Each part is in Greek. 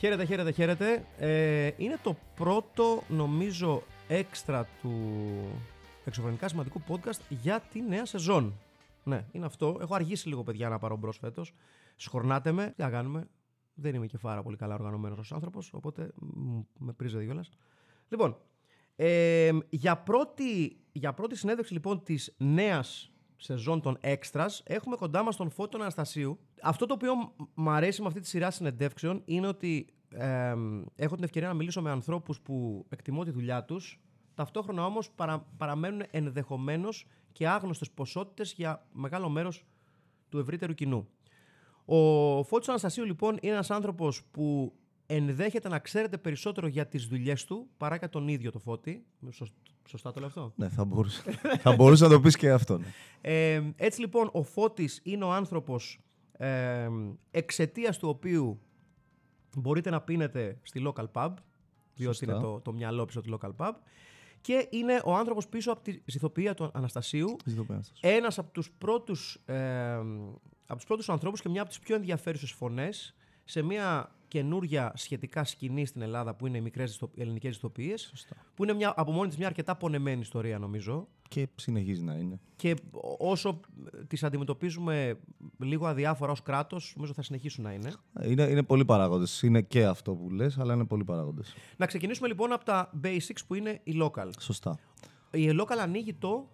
Χαίρετε, χαίρετε, χαίρετε. Ε, είναι το πρώτο, νομίζω, έξτρα του εξωφρενικά σημαντικού podcast για τη νέα σεζόν. Ναι, είναι αυτό. Έχω αργήσει λίγο, παιδιά, να πάρω μπρος φέτος. Σχορνάτε με. Τι να κάνουμε. Δεν είμαι και πάρα πολύ καλά οργανωμένος ως άνθρωπος, οπότε μ, με πρίζετε κιόλας. Λοιπόν, ε, για, πρώτη, για πρώτη συνέντευξη λοιπόν της νέας σεζόν των Extras έχουμε κοντά μας τον Φώτο Αναστασίου. Αυτό το οποίο μου αρέσει με αυτή τη σειρά συνεντεύξεων είναι ότι ε, έχω την ευκαιρία να μιλήσω με ανθρώπους που εκτιμώ τη δουλειά τους, ταυτόχρονα όμως παρα, παραμένουν ενδεχομένως και άγνωστες ποσότητες για μεγάλο μέρος του ευρύτερου κοινού. Ο Φώτης Αναστασίου λοιπόν είναι ένας άνθρωπος που ενδέχεται να ξέρετε περισσότερο για τις δουλειές του παρά για τον ίδιο το Φώτη. Σωσ- Σωστά το λέω αυτό; Ναι, θα μπορούσε. θα μπορούσε να το πεις και αυτό. ναι. Ε, έτσι λοιπόν ο Φώτης είναι ο άνθρωπος ε, εξαιτίας του οποίου μπορείτε να πίνετε στη local pub, διότι Σωστά. είναι το, το μυαλό πίσω του local pub, και είναι ο άνθρωπος πίσω από τη ζηθοποιία του Αναστασίου, Ζητώ πέρα σας. ένας από τους πρώτους, ε, από τους πρώτους ανθρώπους και μια από τις πιο ενδιαφέρουσες φωνές σε μια καινούρια σχετικά σκηνή στην Ελλάδα που είναι οι μικρές δυστο- ελληνικές δυστοπίες, Σωστά. που είναι μια, από μόνη της μια αρκετά πονεμένη ιστορία νομίζω. Και συνεχίζει να είναι. Και όσο τις αντιμετωπίζουμε λίγο αδιάφορα ως κράτος, νομίζω θα συνεχίσουν να είναι. Είναι, είναι πολλοί παράγοντες. Είναι και αυτό που λες, αλλά είναι πολλοί παράγοντες. Να ξεκινήσουμε λοιπόν από τα basics που είναι η local. Σωστά. Η local ανοίγει το...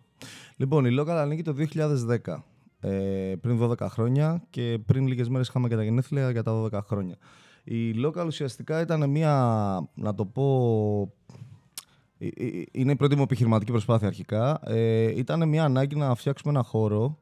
Λοιπόν, η Local ανοίγει το 2010. Ε, πριν 12 χρόνια και πριν λίγες μέρες είχαμε και τα γενέθλια για τα 12 χρόνια. Η Local ουσιαστικά ήταν μια, να το πω, ε, ε, είναι η πρώτη μου επιχειρηματική προσπάθεια αρχικά. Ε, ήταν μια ανάγκη να φτιάξουμε ένα χώρο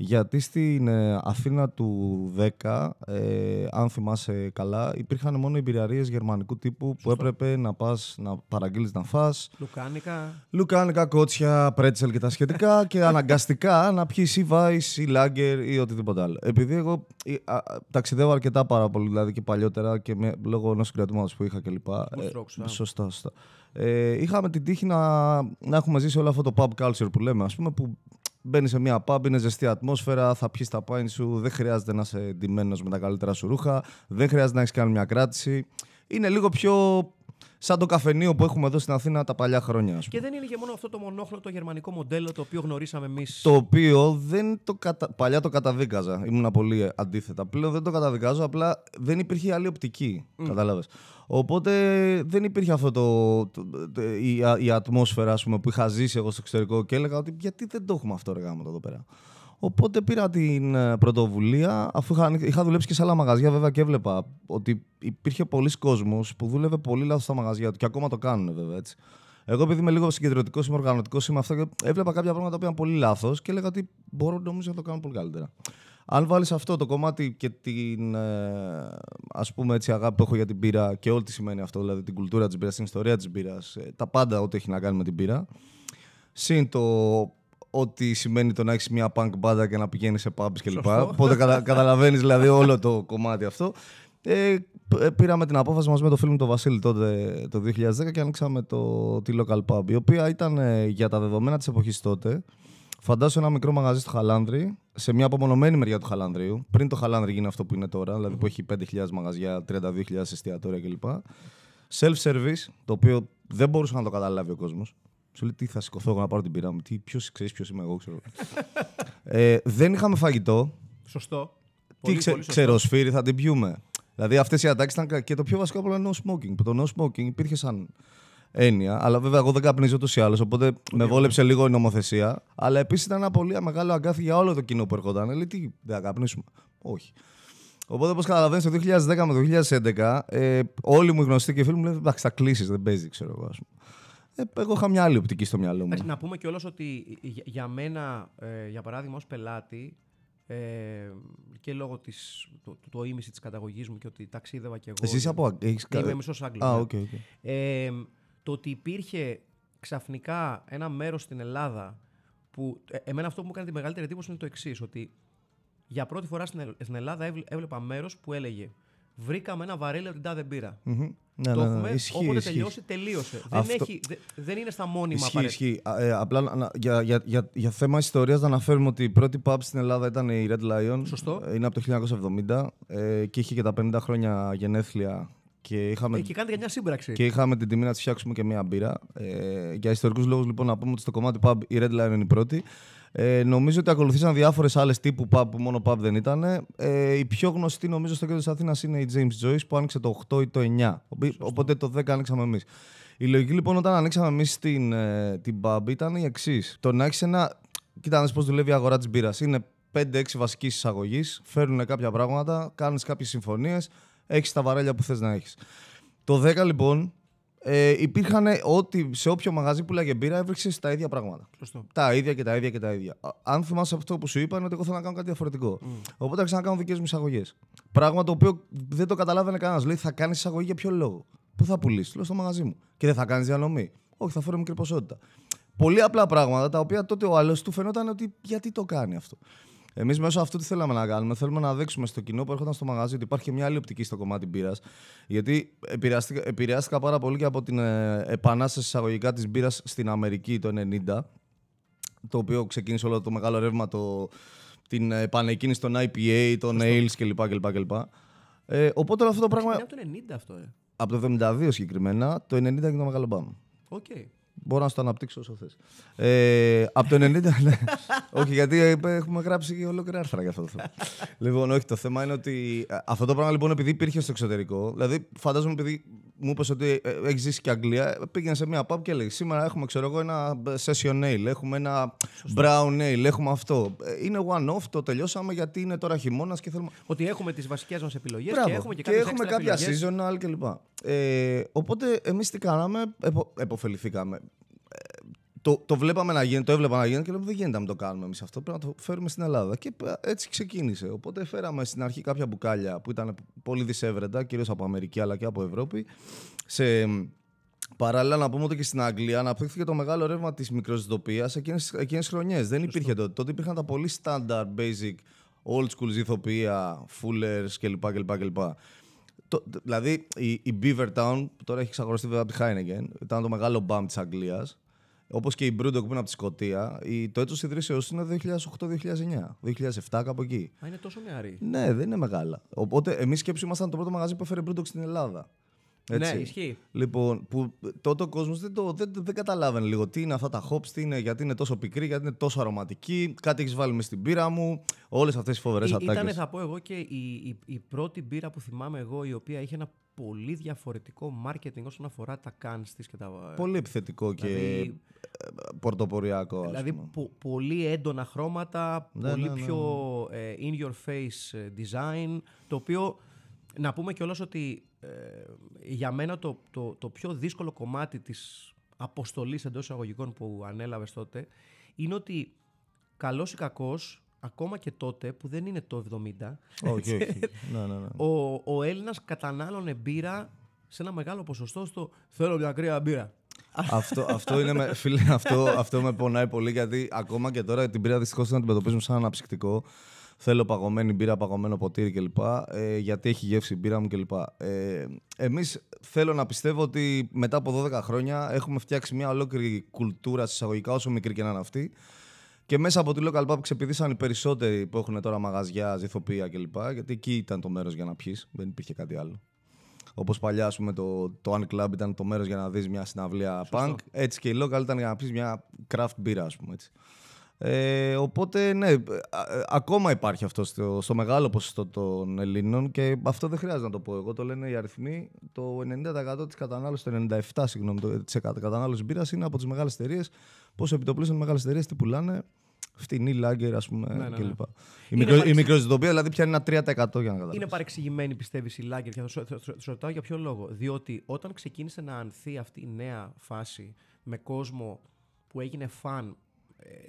γιατί στην ε, Αθήνα του 10, ε, αν θυμάσαι καλά, υπήρχαν μόνο εμπειριαρίες γερμανικού τύπου που έπρεπε να πας να παραγγείλεις να φας, Λουκάνικα. Λουκάνικα, κότσια, πρέτσελ και τα σχετικά και αναγκαστικά να πιεις ή βάις ή λάγκερ ή οτιδήποτε άλλο. Επειδή εγώ ε, α, α, ταξιδεύω αρκετά πάρα πολύ, δηλαδή και παλιότερα και με, λόγω ενός συγκρατήματος που είχα κλπ. Mood strokes, α. σωστά, σωστά. Ε, είχαμε την τύχη να, να έχουμε ζήσει όλο αυτό το pub culture που λέμε, ας πούμε, που μπαίνεις σε μια pub, είναι ζεστή ατμόσφαιρα, θα πιεις τα πάιν σου, δεν χρειάζεται να είσαι ντυμένος με τα καλύτερα σου ρούχα, δεν χρειάζεται να έχεις κάνει μια κράτηση. Είναι λίγο πιο σαν το καφενείο που έχουμε εδώ στην Αθήνα τα παλιά χρόνια, ας πούμε. Και δεν είναι και μόνο αυτό το μονόχλωτο γερμανικό μοντέλο το οποίο γνωρίσαμε εμείς. Το οποίο δεν το κατα... παλιά το καταδίκαζα. Ήμουν πολύ αντίθετα. Πλέον δεν το καταδικάζω, απλά δεν υπήρχε άλλη οπτική. Κατάλαβες. Οπότε δεν υπήρχε αυτό το, το- το- η, η ατμόσφαιρα ας πούμε, που είχα ζήσει εγώ στο εξωτερικό και έλεγα ότι γιατί δεν το έχουμε αυτό ρε γάμο εδώ πέρα. Οπότε πήρα την ε, πρωτοβουλία, αφού είχα, είχα δουλέψει και σε άλλα μαγαζιά βέβαια και έβλεπα ότι υπήρχε πολλοί κόσμος που δούλευε πολύ λάθος στα μαγαζιά του και ακόμα το κάνουν βέβαια έτσι. Εγώ, επειδή είμαι λίγο συγκεντρωτικός, είμαι οργανωτικός, είμαι αυτό και έβλεπα κάποια πράγματα που ήταν πολύ λάθος και έλεγα ότι μπορώ νομίζω να το κάνω πολύ καλύτερα. Αν βάλεις αυτό το κομμάτι και την ε, ας πούμε έτσι, αγάπη που έχω για την πύρα και όλη τι σημαίνει αυτό, δηλαδή την κουλτούρα της μπύρας, την ιστορία της μπύρας, τα πάντα ό,τι έχει να κάνει με την πύρα. Συν το ότι σημαίνει το να έχεις μια punk μπάντα και να πηγαίνεις σε pubs κλπ. Οπότε κατα, καταλαβαίνεις δηλαδή όλο το κομμάτι αυτό. Ε, π- πήραμε την απόφαση μας με το φίλο μου τον Βασίλη τότε το 2010 και ανοίξαμε το, τη Local Pub, η οποία ήταν ε, για τα δεδομένα της εποχής τότε. Φαντάσου ένα μικρό μαγαζί στο Χαλάνδρη, σε μια απομονωμένη μεριά του Χαλάνδριου, πριν το Χαλάνδρη γίνει αυτό που είναι τώρα, δηλαδή που έχει 5.000 μαγαζιά, 32.000 εστιατόρια κλπ. Self-service, το οποίο δεν μπορούσε να το καταλάβει ο κόσμος. Σου λέει τι θα σηκωθώ εγώ να πάρω την πειρά μου, τι, ποιος ξέρεις ποιος είμαι εγώ, ξέρω. ε, δεν είχαμε φαγητό, Σωστό. τι Πολύ, ξε, πολύ σωστό. ξεροσφύρι θα την πιούμε. Δηλαδή αυτές οι ατάξεις ήταν. κα- Και το πιο βασικό από όλα είναι no smoking. Που το no smoking υπήρχε σαν έννοια. Αλλά βέβαια εγώ δεν καπνίζω ούτως ή άλλως. Οπότε με βόλεψε λίγο η νομοθεσία. Αλλά επίσης ήταν ένα πολύ μεγάλο αγκάθι για όλο το κοινό που ερχόταν. Λέει τι, δεν θα καπνίσουμε; Όχι. Οπότε, όπως καταλαβαίνεις, το 2010 με το 2011, ε, όλοι μου οι γνωστοί και οι φίλοι μου λένε Εντάξει, θα κλείσεις, δεν παίζει, ξέρω εγώ. Ας πούμε. Ε, εγώ είχα μια άλλη οπτική στο μυαλό μου. Εντάξει, να πούμε κιόλας ότι για, για μένα, ε, για παράδειγμα, ως πελάτη, Ε, και λόγω της, το, το, το ήμισυ της καταγωγής μου και ότι ταξίδευα και εγώ. Εσύ είσαι από. Αγ- Έχεις... Ναι, κα- είμαι μισός Άγγλος. Α, ναι. ok, ok. Ε, το ότι υπήρχε ξαφνικά ένα μέρος στην Ελλάδα που ε, εμένα αυτό που μου έκανε τη μεγαλύτερη εντύπωση είναι το εξής, ότι για πρώτη φορά στην, Ε- στην Ελλάδα έβλε- έβλεπα μέρος που έλεγε Βρήκαμε ένα βαρέλι από την τάδε μπύρα. Μμμ. Ναι, το ναι, ναι, έχουμε, Ισχύει, όποτε ισχύει. τελειώσει, τελείωσε. Αυτό- Δεν, έχει, δε- δεν είναι στα μόνιμα Ισχύει, απαραίτητα. ισχύει. Α, ε, απλά να- να- για, για, για, για θέμα ιστορίας να αναφέρουμε ότι η πρώτη pub στην Ελλάδα ήταν η Red Lion. Σωστό. Ε, Είναι από το 1970 ε, και είχε και τα 50 χρόνια γενέθλια. Και είχαμε, Ε, και κάνετε και μια σύμπραξη. και είχαμε την τιμή να της φτιάξουμε και μία μπύρα. Ε, για ιστορικούς λόγους, λοιπόν, να πούμε ότι στο κομμάτι pub η Red Lion είναι η πρώτη. Ε, νομίζω ότι ακολουθήσαν διάφορες άλλες τύπου pub που μόνο pub δεν ήταν. Ε, η πιο γνωστή, νομίζω, στο κέντρο της Αθήνας είναι η James Joyce που άνοιξε το 8 ή το 9. Οπό- Οπότε το 10 άνοιξαμε εμείς. Η λογική λοιπόν όταν ανοίξαμε εμείς την, ε, την pub ήταν η εξής. Το να έχεις ένα. Κοίτα, να δεις πώς δουλεύει η αγορά της μπύρας. Είναι 5-6 βασικής εισαγωγής, φέρνουν κάποια πράγματα, κάνεις κάποιες συμφωνίες, έχεις τα βαρέλια που θες να έχεις. Το 10 λοιπόν ε, υπήρχαν ό,τι σε όποιο μαγαζί που λέγε μπύρα έβριξε τα ίδια πράγματα. Σωστό. Τα ίδια και τα ίδια και τα ίδια. Α- Αν θυμάσαι αυτό που σου είπα, είναι ότι εγώ θέλω να κάνω κάτι διαφορετικό. Οπότε άρχισα να κάνω δικές μου εισαγωγές. Πράγμα το οποίο δεν το καταλάβαινε κανένας. Λέει, θα κάνεις εισαγωγή για ποιο λόγο; Πού θα πουλήσεις, λέω στο μαγαζί μου. Και δεν θα κάνεις διανομή. Όχι, θα φέρω μικρή ποσότητα. Πολύ απλά πράγματα τα οποία τότε ο άλλος του φαινόταν ότι γιατί το κάνει αυτό. Εμείς μέσω αυτού τι θέλαμε να κάνουμε. Θέλουμε να δείξουμε στο κοινό που έρχονταν στο μαγαζί ότι υπάρχει και μια άλλη οπτική στο κομμάτι μπύρας. Γιατί επηρεάστηκα, επηρεάστηκα πάρα πολύ και από την ε, επανάσταση εισαγωγικά της μπύρας στην Αμερική το 90 το οποίο ξεκίνησε όλο το μεγάλο ρεύμα, το, την επανεκκίνηση των IPA, των Ales κλπ. κλπ, κλπ. Ε, οπότε όλο αυτό το πράγμα Είναι από το 90 αυτό, ε. από το 72 συγκεκριμένα, το 90 έγινε το μεγάλο μπαμ. Οκ. Μπορώ να σου το αναπτύξω όσο θες. Ε, από το 90. ναι. όχι, γιατί ε, έχουμε γράψει και ολόκληρα άρθρα για αυτό το θέμα. λοιπόν, όχι, το θέμα είναι ότι ε, αυτό το πράγμα λοιπόν επειδή υπήρχε στο εξωτερικό, δηλαδή φαντάζομαι επειδή μου είπες ότι ε, έχεις ζήσει και Αγγλία, ε, πήγαινε σε μια pub και λέει: Σήμερα έχουμε ξέρω εγώ, ένα session ale, έχουμε ένα brown ale, έχουμε αυτό. Ε, Είναι one-off, το τελειώσαμε γιατί είναι τώρα χειμώνας και θέλουμε. Ότι έχουμε τις βασικές μας επιλογές Μπράβο. και έχουμε και, και κάποιες έχουμε έξτρα κάποια επιλογές. seasonal κλπ. Ε, οπότε εμείς τι κάναμε, επο, εποφεληθήκαμε. Ε, το, το βλέπαμε να γίνει, το έβλεπα να γίνει και λέμε δεν γίνεται να μην το κάνουμε εμείς αυτό. Πρέπει να το φέρουμε στην Ελλάδα. Και ε, έτσι ξεκίνησε. Οπότε φέραμε στην αρχή κάποια μπουκάλια που ήταν πολύ δυσέβρετα, κυρίως από Αμερική αλλά και από Ευρώπη. Σε, Παράλληλα, να πούμε ότι και στην Αγγλία αναπτύχθηκε το μεγάλο ρεύμα της μικροσυντοπία εκείνες τις χρονιές. Δεν υπήρχε τότε. Τότε υπήρχαν τα πολύ standard, basic, old school ζηθοποιία, fullers κλπ. κλπ, κλπ. Το, δηλαδή η, η Beaver Town, που τώρα έχει εξαγοραστεί βέβαια από τη Heineken, ήταν το μεγάλο μπαμ της Αγγλίας. Όπως και η Brewdog που είναι από τη Σκωτία. Η, το έτος ιδρύσεω είναι 2008-2009. 2007 κάπου εκεί. Α, είναι τόσο νεαρή. Ναι, δεν είναι μεγάλα. Οπότε εμείς σκέψου ήμασταν το πρώτο μαγαζί που έφερε Brewdog στην Ελλάδα. Έτσι. Ναι, ισχύει. Λοιπόν, που τότε ο κόσμος δεν, το, δεν, δεν καταλάβαινε λίγο τι είναι αυτά τα hops, τι είναι, γιατί είναι τόσο πικρή, γιατί είναι τόσο αρωματική, κάτι έχεις βάλει μες στην πύρα μου. Όλες αυτές τις φοβερές Ή- ατάκες. Ήτανε, θα πω εγώ, και η, η, η πρώτη μπύρα που θυμάμαι εγώ, η οποία είχε ένα πολύ διαφορετικό marketing όσον αφορά τα cans της και τα... Πολύ επιθετικό και Δηλαδή- ε, πορτοποριακό. ας Δηλαδή πούμε. πο- πολύ έντονα χρώματα, Ναι, πολύ ναι, ναι, πιο ε, in your face ε, design, το οποίο να πούμε κιόλας ότι ε, για μένα το, το, το πιο δύσκολο κομμάτι της αποστολής εντός εισαγωγικών που ανέλαβες τότε είναι ότι καλός ή κακός, ακόμα και τότε που δεν είναι το 70, όχι, όχι. ναι, ναι, ναι. ο, ο Έλληνας κατανάλωνε μπύρα σε ένα μεγάλο ποσοστό στο θέλω μια κρύα μπύρα. αυτό, αυτό, είναι με, φίλε, αυτό, αυτό με πονάει πολύ γιατί ακόμα και τώρα την πύρα δυστυχώς την αντιμετωπίζουμε σαν αναψυκτικό. Θέλω παγωμένη μπύρα, παγωμένο ποτήρι κλπ. Ε, γιατί έχει γεύση η μπύρα μου κλπ. Ε, Εμείς θέλω να πιστεύω ότι μετά από 12 χρόνια έχουμε φτιάξει μια ολόκληρη κουλτούρα συσσαγωγικά, όσο μικρή και να είναι αυτή. Και μέσα από τη local pub ξεπηδήσαν οι περισσότεροι που έχουν τώρα μαγαζιά, ζυθοποιία κλπ. Γιατί εκεί ήταν το μέρος για να πιεις, δεν υπήρχε κάτι άλλο. Όπως παλιά, ας πούμε, το, το Unclub ήταν το μέρος για να δεις μια συναυλία punk. Έτσι και η local ήταν για να πεις μια craft μπύρα, ας πούμε έτσι. Ε, οπότε, ναι, α- α- ακόμα υπάρχει αυτό στο, στο μεγάλο ποσοστό των Ελλήνων και αυτό δεν χρειάζεται να το πω εγώ. Το λένε οι αριθμοί. Το 90% της κατανάλωσης, το 97% συγγνώμη, το, της κατανάλωσης μπύρας είναι από τις μεγάλες εταιρείες. Πόσο επιτοπλίστων οι μεγάλες εταιρείες τι πουλάνε. Φτηνή λάγκερ, ας πούμε, Ναι, ναι, ναι. κλπ. Η, Είναι μικρο, η παρεξ- μικροσυντοπία δηλαδή πιάνει ένα 3% για να καταλάβεις. Είναι παρεξηγημένη, πιστεύεις, η Lager και θα σου, θα σου- θα σου ρωτάω για ποιο λόγο. Διότι όταν ξεκίνησε να ανθεί αυτή η νέα φάση με κόσμο που έγινε φαν ε,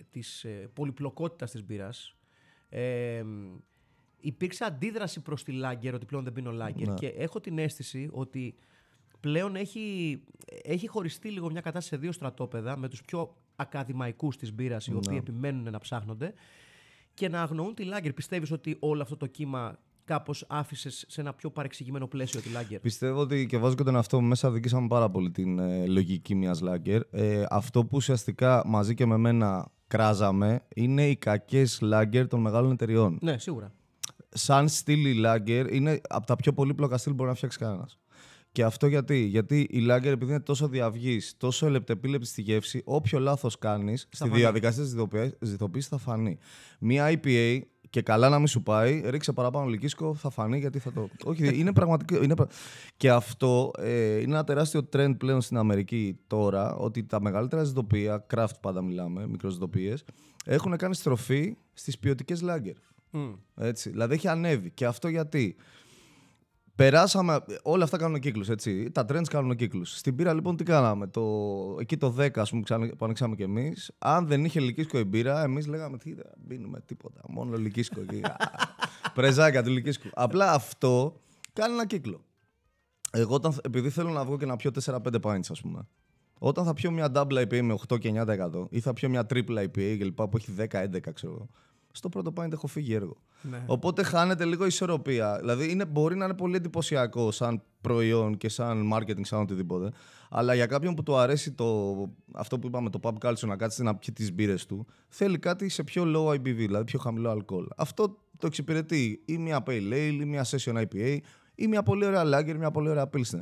της ε, πολυπλοκότητας της μπύρας, Ε, υπήρξε αντίδραση προς τη Lager ότι πλέον δεν πίνω Lager Ναι. και έχω την αίσθηση ότι πλέον έχει, έχει χωριστεί λίγο μια κατάσταση σε δύο στρατόπεδα με τους πιο ακαδημαϊκούς της μπύρας οι οποίοι επιμένουν να ψάχνονται και να αγνοούν τη Lager. Πιστεύεις ότι όλο αυτό το κύμα κάπως άφησες σε ένα πιο παρεξηγημένο πλαίσιο τη Lager; Πιστεύω ότι και βάζω και τον εαυτό μου μέσα, δικήσαμε πάρα πολύ την ε, λογική μιας Lager. Ε, αυτό που ουσιαστικά μαζί και με μένα κράζαμε είναι οι κακές Lager των μεγάλων εταιριών. Ναι, σίγουρα. σαν στυλ η Lager είναι από τα πιο πολύπλοκα στυλ που μπορεί να φτιάξει κανένας. Και αυτό γιατί, γιατί η Lager επειδή είναι τόσο διαυγής, τόσο ελεπτεπίλεπτη στη γεύση, όποιο λάθος κάνεις στη φανεί. διαδικασία της ζυθοποίηση θα φανεί. Μία IPA και καλά να μην σου πάει, ρίξε παραπάνω λυκίσκο, θα φανεί γιατί θα το. Όχι, είναι πραγματικό. Είναι... πρα- Και αυτό ε, είναι ένα τεράστιο trend πλέον στην Αμερική τώρα, ότι τα μεγαλύτερα ζητοπία, craft πάντα μιλάμε, μικροζητοπίε, έχουν κάνει στροφή στις ποιοτικές Lager. Μμ. Έτσι. Δηλαδή έχει ανέβει. Και αυτό γιατί; Περάσαμε. Όλα αυτά κάνουν κύκλους. Τα trends κάνουν κύκλους. Στην πύρα λοιπόν τι κάναμε; Το, εκεί το 10 ας πούμε, ξανα- που ανοίξαμε κι εμείς. Αν δεν είχε λυκίσκο η μπύρα, εμείς λέγαμε τι δεν πίνουμε τίποτα. Μόνο λυκίσκο εκεί. Α, Πρεζάκια του λυκίσκου. Απλά αυτό κάνει ένα κύκλο. Εγώ όταν, επειδή θέλω να βγω και να πιω 4-5 pints, ας πούμε. Όταν θα πιω μια double IPA με 8 και 9% ή θα πιω μια triple IPA και λοιπά που έχει 10-11, ξέρω εγώ. Στο πρώτο pint έχω φύγει έργο. Ναι. Οπότε χάνεται λίγο η ισορροπία. Δηλαδή είναι, μπορεί να είναι πολύ εντυπωσιακό σαν προϊόν και σαν marketing, σαν οτιδήποτε. Αλλά για κάποιον που του αρέσει το, αυτό που είπαμε, το pub culture, να κάτσει να πιει τις μπύρες του, θέλει κάτι σε πιο low IBV, δηλαδή πιο χαμηλό αλκοόλ. Αυτό το εξυπηρετεί ή μια pale ale, ή μια session IPA, ή μια πολύ ωραία lager, μια πολύ ωραία pilsner.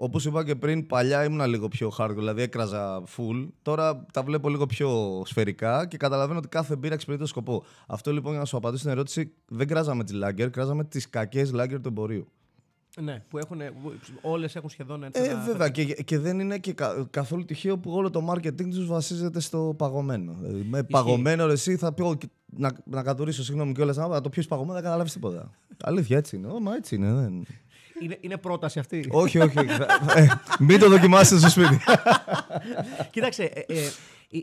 Όπως είπα και πριν, παλιά ήμουν λίγο πιο hardcore, δηλαδή έκραζα full. Τώρα τα βλέπω λίγο πιο σφαιρικά και καταλαβαίνω ότι κάθε μπύρα εξυπηρετεί το σκοπό. Αυτό λοιπόν για να σου απαντήσω στην ερώτηση, δεν κράζαμε τι lager, κράζαμε τις κακές lager του εμπορίου. Ναι, που έχουν, όλες έχουν σχεδόν έτσι. Ε, ένα- βέβαια, και, και δεν είναι και κα- καθόλου τυχαίο που όλο το marketing τους βασίζεται στο παγωμένο. Δηλαδή, με παγωμένο ρε, εσύ θα πει να, να κατουρίσω, συγγνώμη κιόλας, να το πιεις παγωμένο δεν καταλάβεις τίποτα. Αλήθεια, έτσι είναι. Ω, μα έτσι είναι. Δεν... Είναι, είναι πρόταση αυτή; όχι, όχι. Ε, μην το δοκιμάσετε στο σπίτι. Κοίταξε, ε, ε, ε,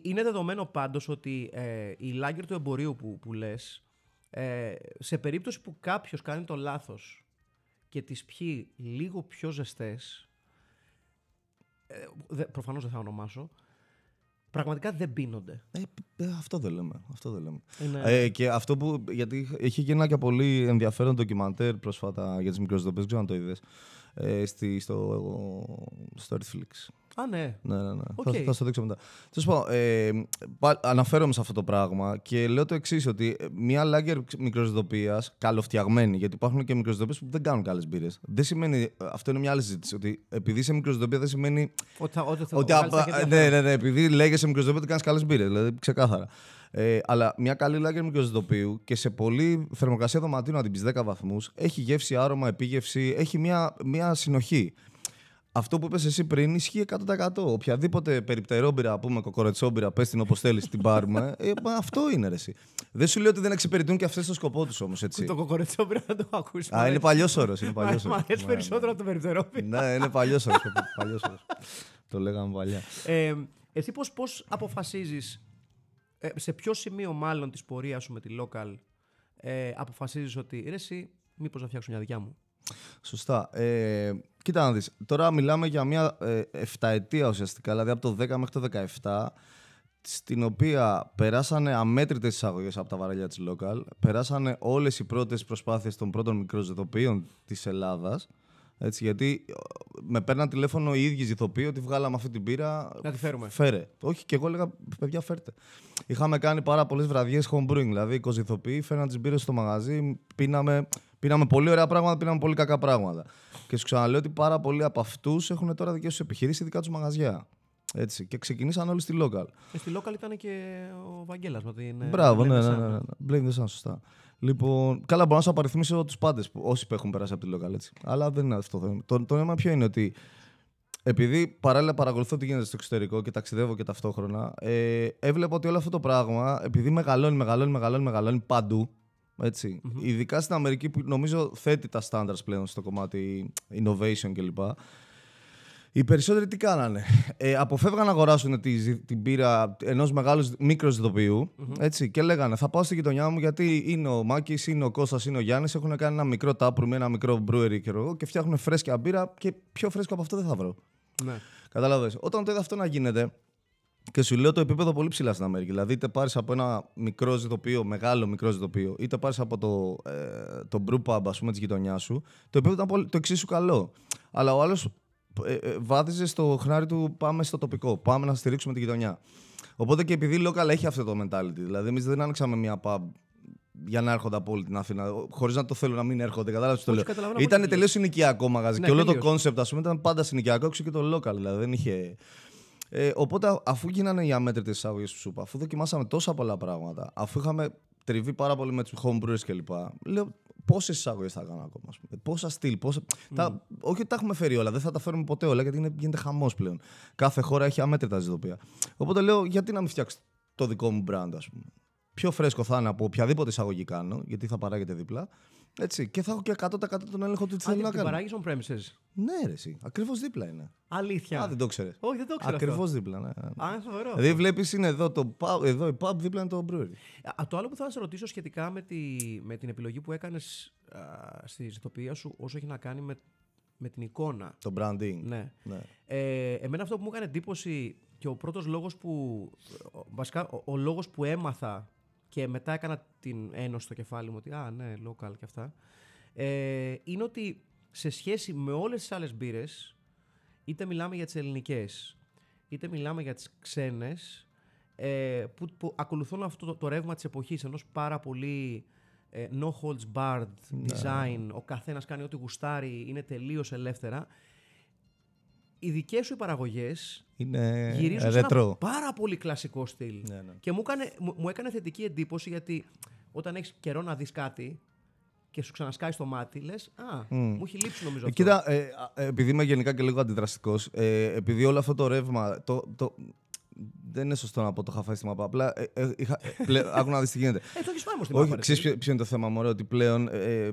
είναι δεδομένο πάντως ότι ε, η λάγκερ του εμπορίου που, που λες, ε, σε περίπτωση που κάποιος κάνει το λάθος και τις πιει λίγο πιο ζεστές, ε, δε- προφανώς δεν θα ονομάσω, πραγματικά δεν πίνονται. Ε, ε, αυτό δεν λέμε. Αυτό δεν λέμε. Είναι- Ε, και αυτό που. Γιατί έχει γίνει ένα και πολύ ενδιαφέρον ντοκιμαντέρ πρόσφατα για τις μικροζυθοποιίες, δεν ξέρω αν το είδες. Ε, στη, στο, στο Netflix. Α, ναι. Ναι, ναι, ναι. Οκ. Θα, θα σου το δείξω μετά. Τέλος πάντων, ε, πα- αναφέρομαι σε αυτό το πράγμα και λέω το εξής: Ότι ε, μια lager μικροζυθοποιίας καλοφτιαγμένη, γιατί υπάρχουν και μικροζυθοποιίες που δεν κάνουν καλές μπύρες. Δεν σημαίνει. Αυτό είναι μια άλλη συζήτηση. Ότι επειδή είσαι μικροζυθοποιία δεν σημαίνει Ότι θα, ότι θα ότι βγάλεις τα απα- χέρια ναι, ναι, ναι, επειδή λέγεσαι μικροσυντοπίο, ότι κάνεις καλές μπύρες. Δηλαδή, ξεκάθαρα. Ε, αλλά μια καλή λάγκερ μικροσυντοπίου και σε πολύ θερμοκρασία δωματίου να την πεις 10 βαθμούς, έχει γεύση, άρωμα, επίγευση, έχει μια, μια συνοχή. Αυτό που είπες εσύ πριν ισχύει 100%. Οποιαδήποτε περιπτερόμπυρα, πούμε, κοκορετσόμπυρα, πες την όπως θέλεις, την πάρουμε. Ε, μα αυτό είναι ρε, εσύ. Δεν σου λέω ότι δεν εξυπηρετούν και αυτές το σκοπό τους όμως, έτσι. Το κοκορετσό πρέπει να το ακούσει. Α, είναι παλιός όρος. Είναι Μ' παλιός αρέσει- μ' όρος. αρέσει Ναι, περισσότερο από το περιπτερόπι. Ναι, είναι παλιός όρος. Παλιός όρος. Το λέγαμε παλιά. Ε, εσύ πώς, πώς αποφασίζεις, ε, σε ποιο σημείο μάλλον της πορείας σου με τη local ε, αποφασίζεις ότι ρε εσύ μήπως να φτιάξω μια δικιά μου; Σωστά. Ε, κοίτα να δεις. Τώρα μιλάμε για μια ε, εφταετία ουσιαστικά, δηλαδή από το 10 μέχρι το 17, στην οποία περάσανε αμέτρητες εισαγωγές από τα βαρέλια της Local, περάσανε όλες οι πρώτες προσπάθειες των πρώτων μικροζετοποιών της Ελλάδας, έτσι, γιατί ε, με παίρναν τηλέφωνο οι ίδιοι ζηθοποιοί ότι βγάλαμε αυτή την πύρα. Να τη φέρουμε. Φέρε. Όχι, και εγώ έλεγα, παιδιά, φέρτε. Είχαμε κάνει πάρα πολλές βραδιές home brewing. Δηλαδή, οι κοζηθοποιοί φέρναν τις μπύρες στο μαγαζί, πίναμε, πίναμε πολύ ωραία πράγματα, πίναμε πολύ κακά πράγματα. Και σου ξαναλέω ότι πάρα πολλοί από αυτούς έχουν τώρα δικέ του επιχειρήσεις, δικά τους μαγαζιά. Έτσι. Και ξεκινήσαν όλοι στη local. Και στη local ήταν και ο Βαγγέλας με την... ε, Μπράβο, Blend ναι, the ναι, Sun. ναι, ναι. Blame the sun, σωστά. Λοιπόν, καλά, μπορώ να σου απαριθμίσω τους πάντες, όσοι που έχουν περάσει από τη local, έτσι. Αλλά δεν είναι αυτό το θέμα. Το, το νόημα ποιο είναι ότι επειδή παράλληλα παρακολουθώ τι γίνεται στο εξωτερικό και ταξιδεύω και ταυτόχρονα, ε, έβλεπα ότι όλο αυτό το πράγμα, επειδή μεγαλώνει, μεγαλώνει, μεγαλώνει, μεγαλώνει παντού, έτσι, ειδικά στην Αμερική που νομίζω θέτει τα standards πλέον στο κομμάτι innovation κλπ. Οι περισσότεροι τι κάνανε; Ε, αποφεύγαν να αγοράσουν τη, ζυ- την πύρα ενός μεγάλου μικρού ζητοποιού, έτσι, και λέγανε Θα πάω στη γειτονιά μου γιατί είναι ο Μάκης, είναι ο Κώστας, είναι ο Γιάννης. Έχουν κάνει ένα μικρό taproom, ένα μικρό brewery και, εγώ, και φτιάχνουν φρέσκια μπύρα και πιο φρέσκο από αυτό δεν θα βρω. Ναι. Κατάλαβες. Όταν το είδα αυτό να γίνεται, και σου λέω το επίπεδο πολύ ψηλά στην Αμερική. Δηλαδή, είτε πάρεις από ένα μικρό ζητοποιείο, μεγάλο μικρό ζητοποιείο, είτε πάρεις από το, ε, το brew pub, ας πούμε, της γειτονιάς σου, το επίπεδο ήταν πολύ, το εξίσου καλό. Αλλά ο άλλος ε, ε, βάδιζε στο χνάρι του πάμε στο τοπικό. Πάμε να στηρίξουμε τη γειτονιά. Οπότε και επειδή local έχει αυτό το mentality. Δηλαδή, εμείς δεν άνοιξαμε μια pub για να έρχονται από όλη την Αθήνα, χωρίς να το θέλω να μην έρχονται. Κατάλαβες το Όχι, λέω. καταλαβαίνω Ήταν πώς τελείως συνοικιακό μαγαζί. Ναι, και όλο το τελείως. concept, ας πούμε, ήταν πάντα συνοικιακό έξω και το local. Δηλαδή δεν είχε. Ε, οπότε, αφού γίνανε οι αμέτρητες εισαγωγές του σούπα, αφού δοκιμάσαμε τόσα πολλά πράγματα, αφού είχαμε τριβεί πάρα πολύ με τους homebrewers κλπ. Λέω, πόσες εισαγωγές θα κάνω ακόμα, ας πούμε, πόσα στυλ, πόσα. Τα, όχι ότι τα έχουμε φέρει όλα, δεν θα τα φέρουμε ποτέ όλα, γιατί είναι, γίνεται χαμός πλέον. Κάθε χώρα έχει αμέτρητα ζητοπία. Οπότε λέω, γιατί να μην φτιάξεις το δικό μου brand, ας πούμε. Πιο φρέσκο θα είναι από οποιαδήποτε εισαγωγή κάνω, γιατί θα παράγεται δίπλα. Έτσι, και θα έχω και 100% τον έλεγχο του τι Αν θέλω να την κάνω. παράγεις on premises. Ναι, ρε, εσύ. Ακριβώς δίπλα είναι. Αλήθεια. Α, δεν το ξέρεις. Όχι, δεν το ξέρω. Ακριβώς δίπλα, ναι. Α, είναι φοβερό. Δηλαδή βλέπεις είναι εδώ, το pub, εδώ η pub, δίπλα είναι το brewery. Α, το άλλο που θα σε ρωτήσω σχετικά με, τη, με την επιλογή που έκανες στη ζητοπία σου, όσο έχει να κάνει με, με την εικόνα. Το branding. Ναι. Ναι. Ε, εμένα αυτό που μου έκανε εντύπωση και ο πρώτος λόγος που, ο- βασικά ο, ο λόγος που έμαθα και μετά έκανα την ένωση στο κεφάλι μου ότι α, ναι, local και αυτά, ε, είναι ότι σε σχέση με όλες τις άλλες μπύρες, είτε μιλάμε για τις ελληνικές, είτε μιλάμε για τις ξένες, ε, που, που ακολουθούν αυτό το, το ρεύμα της εποχής, ενός πάρα πολύ ε, no holds barred design, ο καθένας κάνει ό,τι γουστάρει, είναι τελείως ελεύθερα. Οι δικές σου οι παραγωγές Είναι γυρίζουν σε ένα ρετρό. πάρα πολύ κλασικό στυλ. Ναι, ναι. Και μου, έκανε, μου, μου έκανε θετική εντύπωση γιατί όταν έχεις καιρό να δεις κάτι και σου ξανασκάει στο μάτι, λες «Α, μου έχει λείψει νομίζω Ε, αυτό». Κοίτα, ε, α, ε, επειδή είμαι γενικά και λίγο αντιδραστικός, ε, επειδή όλο αυτό το ρεύμα. Το, το, δεν είναι σωστό να πω το είχα φάει στη μαπά. Απλά ε, ε, είχα, ε, πλέ, άκου να δεις τι γίνεται. Ε, το έχεις φάει όμως στην Όχι, μάπα, ρε, ξέρεις εσύ. ποιο, ποιο είναι το θέμα, μωρέ, ότι πλέον. Ε,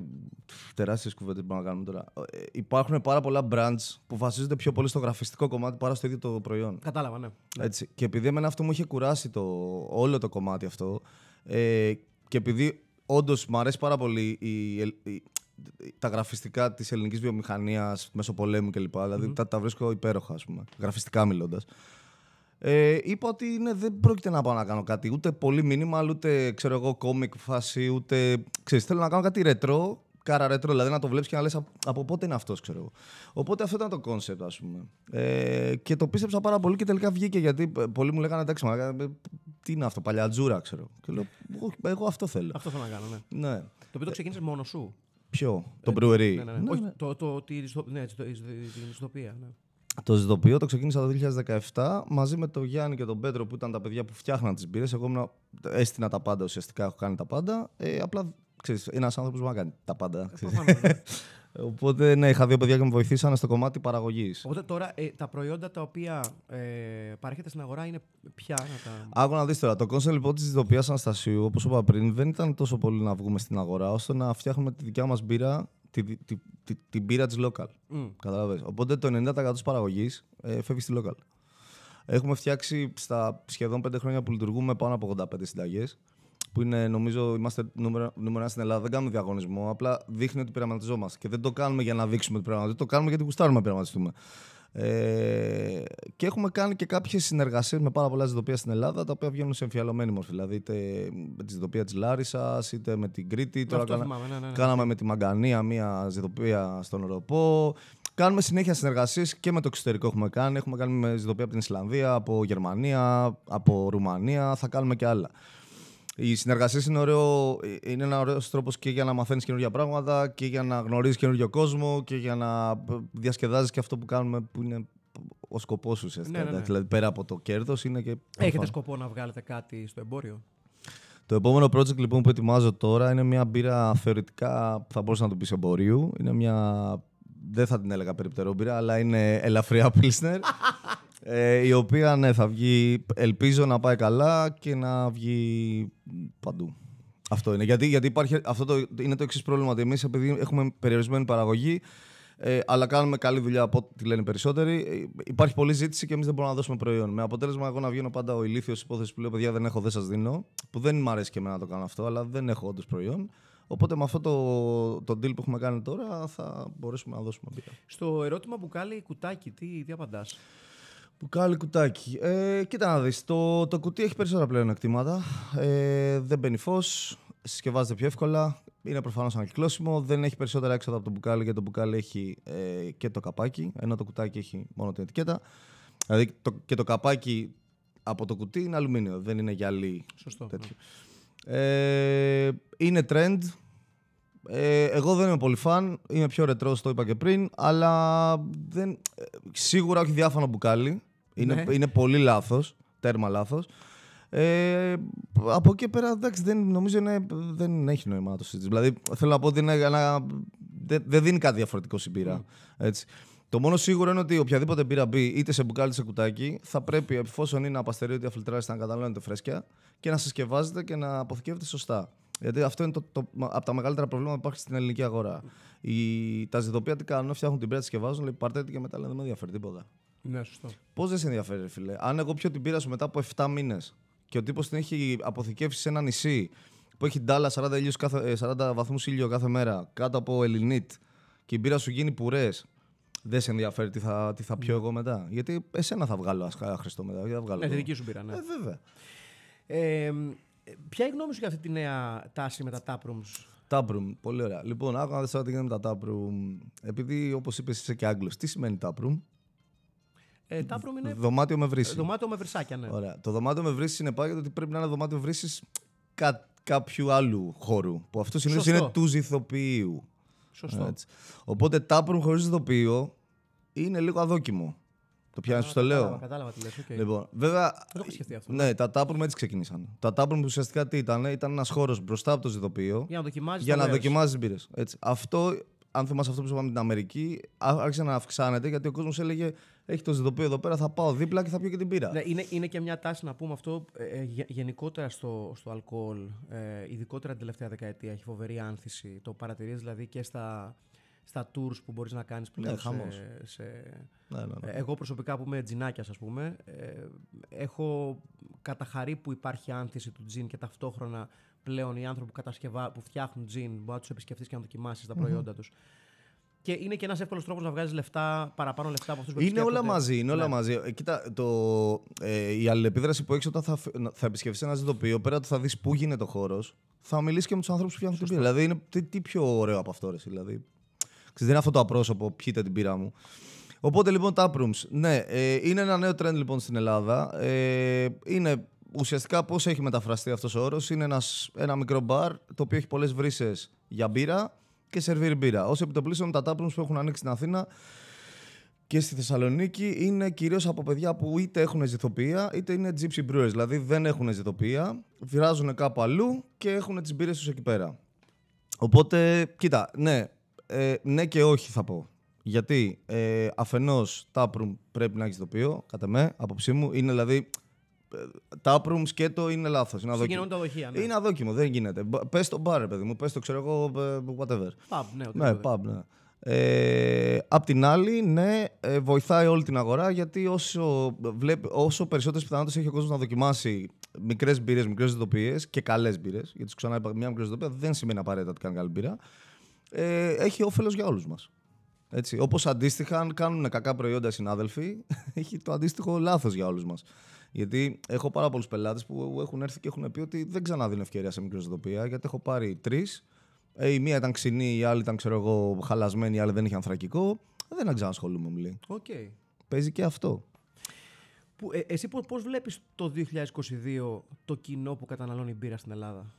Τεράστιες κουβέντες που μπορούμε να κάνουμε τώρα. Ε, υπάρχουν πάρα πολλά brands που βασίζονται πιο πολύ στο γραφιστικό κομμάτι παρά στο ίδιο το προϊόν. Κατάλαβα, ναι. Έτσι. Και επειδή εμένα αυτό μου είχε κουράσει το, όλο το κομμάτι αυτό ε, και επειδή όντως μου αρέσει πάρα πολύ η, η- η- τα γραφιστικά της ελληνικής βιομηχανίας μέσω πολέμου κλπ. δηλαδη τα, τα βρίσκω υπέροχα, ας πούμε, γραφιστικά μιλώντας. Ε, είπα ότι ναι, δεν πρόκειται να πάω να κάνω κάτι ούτε πολύ minimal, ούτε ξέρω εγώ comic φάση, ούτε. Ξέρεις, θέλω να κάνω κάτι ρετρό, κάρα ρετρό, δηλαδή να το βλέπει και να λε από πότε είναι αυτό, ξέρω εγώ. Οπότε αυτό ήταν το concept, α πούμε. Ε, και το πίστεψα πάρα πολύ και τελικά βγήκε γιατί ε, πολλοί μου λέγανε εντάξει, μα, ε, τι είναι αυτό, παλιατζούρα, ξέρω. Και λέω, «Όχι, εγώ αυτό θέλω. Αυτό θέλω να κάνω, ναι. ναι. Το οποίο το ξεκίνησε μόνο σου. Ποιο, το brewery. Ναι, ναι, ναι. Όχι, το, το, τη, διστο- ναι, τη- τη- την ιστοπία. Ναι. Το ζητοποιώ το ξεκίνησα το 2017 μαζί με τον Γιάννη και τον Πέτρο που ήταν τα παιδιά που φτιάχναν τις μπύρες. Εγώ ήμουν, έστηνα τα πάντα ουσιαστικά, έχω κάνει τα πάντα. Ε, απλά ξέρεις, είναι ένας άνθρωπος που μπορεί να κάνει τα πάντα. ξέρεις. Προφανώς, ναι. Οπότε ναι, είχα δύο παιδιά και με βοηθήσανε στο κομμάτι παραγωγής. Οπότε τώρα ε, τα προϊόντα τα οποία ε, παρέχετε στην αγορά είναι ποια να τα. Άκου να δεις τώρα. Το κόνσεπτ λοιπόν της ζυθοποιία Αναστασίου, όπως είπα πριν, δεν ήταν τόσο πολύ να βγούμε στην αγορά, ώστε να φτιάχνουμε τη δικιά μας μπύρα, τη, τη, τη, τη, την μπύρα της local. Μμ. Κατάλαβες. Οπότε το 90% της παραγωγής ε, φεύγει στη local. Έχουμε φτιάξει στα σχεδόν 5 χρόνια που λειτουργούμε πάνω από 85 συνταγές. Που είναι, νομίζω, είμαστε νούμερο, νούμερο ένα στην Ελλάδα. Δεν κάνουμε διαγωνισμό. Απλά δείχνει ότι πειραματιζόμαστε. Και δεν το κάνουμε για να δείξουμε ότι πειραματιζόμαστε. Το κάνουμε γιατί γουστάρουμε να πειραματιστούμε. Ε, και έχουμε κάνει και κάποιες συνεργασίες με πάρα πολλά ζητοπία στην Ελλάδα, τα οποία βγαίνουν σε εμφιαλωμένη μορφή. Δηλαδή, είτε με τη ζητοπία της Λάρισας, είτε με την Κρήτη. Τώρα αυτό κάνα- θυμάμαι, ναι, ναι, ναι. Κάναμε με τη Μαγκανία μία ζητοπία στον Οροπό. Κάνουμε συνέχεια συνεργασίες και με το εξωτερικό έχουμε κάνει. Έχουμε κάνει με ζητοπία από την Ισλανδία, από Γερμανία, από Ρουμανία. Θα κάνουμε και άλλα. Οι συνεργασίες είναι, ωραίο, είναι ένα ωραίος τρόπος και για να μαθαίνεις καινούργια πράγματα και για να γνωρίζεις καινούργιο κόσμο και για να διασκεδάζεις και αυτό που κάνουμε που είναι ο σκοπός ουσιαστικά. Ναι, ναι, ναι. Δηλαδή πέρα από το κέρδος είναι και. Έχετε σκοπό να βγάλετε κάτι στο εμπόριο; Το επόμενο project λοιπόν που ετοιμάζω τώρα είναι μια μπύρα θεωρητικά που θα μπορούσα να το πεις εμπορίου. Είναι μια. Δεν θα την έλεγα περιπτερό μπύρα, αλλά είναι ελαφριά Pilsner. Ε, η οποία ναι, θα βγει. Ελπίζω να πάει καλά και να βγει παντού. Αυτό είναι. Γιατί, γιατί υπάρχει, αυτό το, είναι το εξής πρόβλημα. Ότι εμείς επειδή έχουμε περιορισμένη παραγωγή, Ε, αλλά κάνουμε καλή δουλειά από ό,τι λένε οι περισσότεροι. Ε, υπάρχει πολλή ζήτηση και εμείς δεν μπορούμε να δώσουμε προϊόν. Με αποτέλεσμα, εγώ να βγαίνω πάντα ο ηλίθιος υπόθεσης που λέω: Παιδιά, δεν έχω, δεν σας δίνω. Που δεν μου αρέσει και εμένα να το κάνω αυτό, αλλά δεν έχω όντως προϊόν. Οπότε με αυτό το, το deal που έχουμε κάνει τώρα θα μπορέσουμε να δώσουμε μπύρα. Στο ερώτημα που κάλει κουτάκι, τι, τι απαντάς; Μπουκάλι κουτάκι. Ε, κοίτα να δεις, το, το κουτί έχει περισσότερα πλέον εκτήματα. Ε, δεν μπαίνει φως, συσκευάζεται πιο εύκολα. Είναι προφανώς ανακυκλώσιμο. Δεν έχει περισσότερα έξοδα από το μπουκάλι γιατί το μπουκάλι έχει ε, και το καπάκι, ενώ το κουτάκι έχει μόνο την ετικέτα. Δηλαδή το, και το καπάκι από το κουτί είναι αλουμίνιο, δεν είναι γυαλί. Σωστό. Τέτοιο. Ε, είναι trend. Ε, εγώ δεν είμαι πολύ φαν. Είμαι πιο ρετρό, το είπα και πριν. Αλλά δεν, ε, σίγουρα όχι διάφανο μπουκάλι. Είναι, Ναι. είναι πολύ λάθος. Τέρμα λάθος. Ε, από εκεί και πέρα, εντάξει, δεν, νομίζω είναι, δεν έχει νόημα να το συζητήσεις. Δηλαδή, θέλω να πω ότι είναι ένα, δεν, δεν δίνει κάτι διαφορετικό στην πύρα. Έτσι. Το μόνο σίγουρο είναι ότι οποιαδήποτε μπύρα μπει, είτε σε μπουκάλι είτε σε κουτάκι, θα πρέπει, εφόσον είναι απαστεριότητα αφιλτράριστα, να καταναλώνετε φρέσκια και να συσκευάζετε και να αποθηκεύετε σωστά. Γιατί αυτό είναι το, το, από τα μεγαλύτερα προβλήματα που υπάρχει στην ελληνική αγορά. Οι, τα ζητοπία τι κάνουν, φτιάχνουν την πύρα, τη συσκευάζουν, λέει πάρτε τη και μετά λένε δεν με ενδιαφέρει τίποτα. Ναι, σωστό. Πώς δεν σε ενδιαφέρει, ρε φίλε; Αν εγώ πιω την πύρα σου μετά από 7 μήνες και ο τύπος την έχει αποθηκεύσει σε ένα νησί που έχει ντάλα 40, ήλιους κάθε, ε, 40 βαθμούς ήλιο κάθε μέρα κάτω από ελληνίτ και η μπύρα σου γίνει πουρές, δεν σε ενδιαφέρει τι θα, τι θα πιω εγώ μετά; Γιατί εσένα θα βγάλω ασχά Χριστό μετά. γιατί θα βγάλω Ναι, τη εγώ; δική σου πήρα, ναι. Ε, βέβαια. Ε, ποια είναι η γνώμη σου για αυτή τη νέα τάση με τα taprooms. Taproom, πολύ ωραία. Λοιπόν, άκουγα να δεις τώρα τι γίνεται με τα taproom. Επειδή όπως είπες, είσαι και Άγγλος, τι σημαίνει taproom. Ε, taproom είναι Δωμάτιο με βρύση. δωμάτιο με βρυσάκια, ναι. Ωραία. Το δωμάτιο με βρύση συνεπάγεται ότι πρέπει να είναι δωμάτιο βρύσης κα, κάποιου άλλου χώρου. Που αυτό συνήθως Σωστό. είναι του ζηθοποιείου. Σωστό. Έτσι. Οπότε taproom χωρίς ζηθοποιείο είναι λίγο αδόκιμο. Το πιάνεις, το Κατάλαβα, λέω. Κατάλαβα τι λες, οκ. Λοιπόν, βέβαια. Δεν το είχα σκεφτεί αυτό. Ναι, τα taproom έτσι ξεκινήσαν. Τα taproom ουσιαστικά τι ήταν, ήταν ένας χώρος μπροστά από το ζυθοποιείο Για να δοκιμάζεις για το να μέρος. δοκιμάζεις μπύρες. Αυτό, αν θυμάσαι αυτό που σου είπαμε την Αμερική, ά- άρχισε να αυξάνεται γιατί ο κόσμος έλεγε: Έχει το ζυθοποιείο εδώ πέρα, θα πάω δίπλα και θα πιω και την μπύρα. Ναι, είναι, είναι και μια τάση να πούμε αυτό ε, ε, γε- γενικότερα στο, στο αλκοόλ, ε, ειδικότερα την τελευταία δεκαετία, έχει φοβερή άνθηση. Το παρατηρείς δηλαδή και στα, στα tours που μπορείς να κάνεις πλέον. Ναι, χαμός. σε, σε, Ναι, ναι, ναι. Ε, Εγώ προσωπικά που είμαι τζινάκιας ας πούμε, ε, έχω καταχαρεί που υπάρχει άνθηση του τζιν και ταυτόχρονα πλέον οι άνθρωποι που, κατασκευά, που φτιάχνουν τζιν μπορεί να τους επισκεφτείς και να δοκιμάσεις τα προϊόντα τους. Και είναι και ένας εύκολος τρόπος να βγάζεις λεφτά, παραπάνω λεφτά από αυτούς που Είναι όλα επισκέπτονται. μαζί, είναι όλα Ναι. μαζί. Ε, κοίτα, το, ε, η αλληλεπίδραση που έχεις όταν θα, φ- θα επισκεφθείς ένα ζητοπίο, πέρα ότι θα δεις πού γίνεται ο χώρος, θα μιλήσεις και με τους ανθρώπους που φτιάχνουν την πύρα. Δηλαδή, είναι, τι, τι πιο ωραίο από αυτό, ρε, εσύ, δηλαδή. Ξέρεις, δεν είναι αυτό το απρόσωπο, πιείτε την πύρα μου. Οπότε λοιπόν, τα rooms. Ναι, ε, είναι ένα νέο trend λοιπόν στην Ελλάδα. Ε, είναι ουσιαστικά πώς έχει μεταφραστεί αυτός ο όρος. Είναι ένας, ένα μικρό μπαρ το οποίο έχει πολλές βρύσες για μπύρα και σερβίρει μπύρα. Ω επιτοπλίστων, τα tap rooms που έχουν ανοίξει στην Αθήνα και στη Θεσσαλονίκη είναι κυρίως από παιδιά που είτε έχουν ζηθοποιία είτε είναι gypsy brewers. Δηλαδή δεν έχουν ζηθοποιία, βράζουν κάπου αλλού και έχουν τις μπύρες τους εκεί πέρα. Οπότε, κοίτα, ναι, ε, ναι και όχι θα πω. Γιατί ε, αφενός taproom πρέπει να έχει ζηθοποιείο, κατά με, άποψή μου. Είναι δηλαδή. Ε, Taproom σκέτο είναι λάθος. Είναι αδόκιμο. Συγκινούν τα δοχεία, ναι. Είναι αδόκιμο, δεν γίνεται. Πες το μπαρ, παιδί μου, πες το ξέρω εγώ, ε, whatever. Pub, ναι, Ναι, οτιδήποτε. pub, ναι. Ε, απ' την άλλη, ναι, ε, βοηθάει όλη την αγορά γιατί όσο, βλέπει, όσο περισσότερες πιθανότητες έχει ο κόσμος να δοκιμάσει μικρές μπύρες, μικρές ζυθοποιίες και καλές μπύρες, γιατί σου ξανά είπα, μια μικρή ζυθοποιία δεν σημαίνει απαραίτητα ότι κάνει καλή μπύρα, ε, έχει όφελος για όλους μας. Έτσι. Όπως αντίστοιχα, αν κάνουν κακά προϊόντα οι συνάδελφοι, έχει το αντίστοιχο λάθος για όλους μας. Γιατί έχω πάρα πολλούς πελάτες που έχουν έρθει και έχουν πει ότι δεν ξαναδίνω ευκαιρία σε μικρή ζυθοποιία, γιατί έχω πάρει τρεις. Ε, η μία ήταν ξινή, η άλλη ήταν ξέρω εγώ, χαλασμένη, η άλλη δεν είχε ανθρακικό. Δεν να ξανασχολούμαι, μου λέει. Οκ. Παίζει και αυτό. Που, ε, εσύ πώς, πώς βλέπεις το 2022 το κοινό που καταναλώνει μπύρα στην Ελλάδα;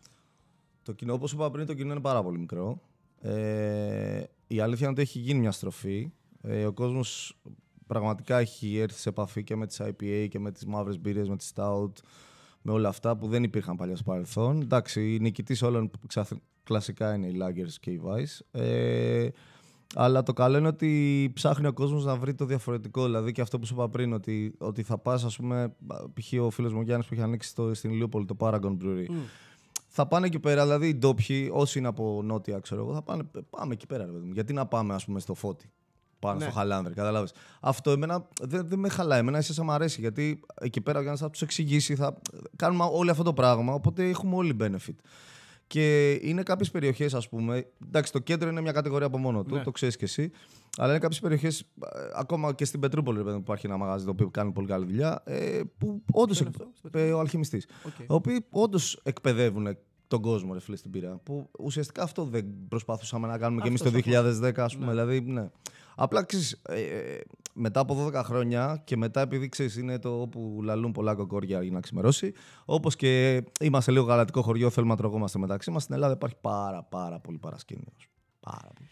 Το κοινό, όπως είπα πριν, το κοινό είναι πάρα πολύ μικρό. Ε, η αλήθεια είναι ότι έχει γίνει μια στροφή. Ε, ο κόσμος πραγματικά έχει έρθει σε επαφή και με τις IPA και με τις μαύρες μπύρες, με τις Stout, με όλα αυτά που δεν υπήρχαν παλιά στο παρελθόν. Εντάξει, η νικητής όλων ξα- κλασικά είναι οι Lagers και οι Vice. Ε, αλλά το καλό είναι ότι ψάχνει ο κόσμος να βρει το διαφορετικό. Δηλαδή και αυτό που σου είπα πριν, ότι, ότι θα πας, ας πούμε, π.χ. ο φίλος μου Γιάννης που έχει ανοίξει στο, στην Ηλιούπολη το Paragon Brewery. Θα πάνε εκεί πέρα, δηλαδή οι ντόπιοι, όσοι είναι από νότια, ξέρω εγώ, θα πάνε, πάμε εκεί πέρα. Ρε, παιδί μου. Γιατί να πάμε, ας πούμε, στο φώτι; Πάνω Ναι. στο χαλάνδρι. Κατάλαβε. Αυτό εμένα δεν, δεν με χαλάει. Εμένα εσένα μου αρέσει γιατί εκεί πέρα ο Γιάννη θα τους εξηγήσει, θα κάνουμε όλο αυτό το πράγμα. Οπότε έχουμε όλοι benefit. Και είναι κάποιες περιοχές, ας πούμε. Εντάξει, το κέντρο είναι μια κατηγορία από μόνο του, Ναι. το ξέρεις κι εσύ. Αλλά είναι κάποιες περιοχές, ακόμα και στην Πετρούπολη, ρε παιδί μου, υπάρχει ένα μαγάζι το οποίο κάνει πολύ καλή δουλειά. Ε, που όντως. είναι αυτό, στην Ε, ο αλχημιστής. Οκ. Οι οποίοι όντως εκπαιδεύουν τον κόσμο, ρε φίλε, στην μπύρα. Που ουσιαστικά αυτό δεν προσπαθούσαμε να κάνουμε και εμείς Αυτός το σαφώς. 2010, ας πούμε. Δηλαδή, ναι. Απλά ξέρεις, ε, ε, μετά από 12 χρόνια και μετά επειδή ξέρεις, είναι το όπου λαλούν πολλά κοκόρια αργεί να ξημερώσει. Όπως και είμαστε λίγο γαλατικό χωριό, θέλουμε να τρογόμαστε μεταξύ μας. Στην Ελλάδα υπάρχει πάρα, πάρα πολύ παρασκήνιος. Πάρα πολύ.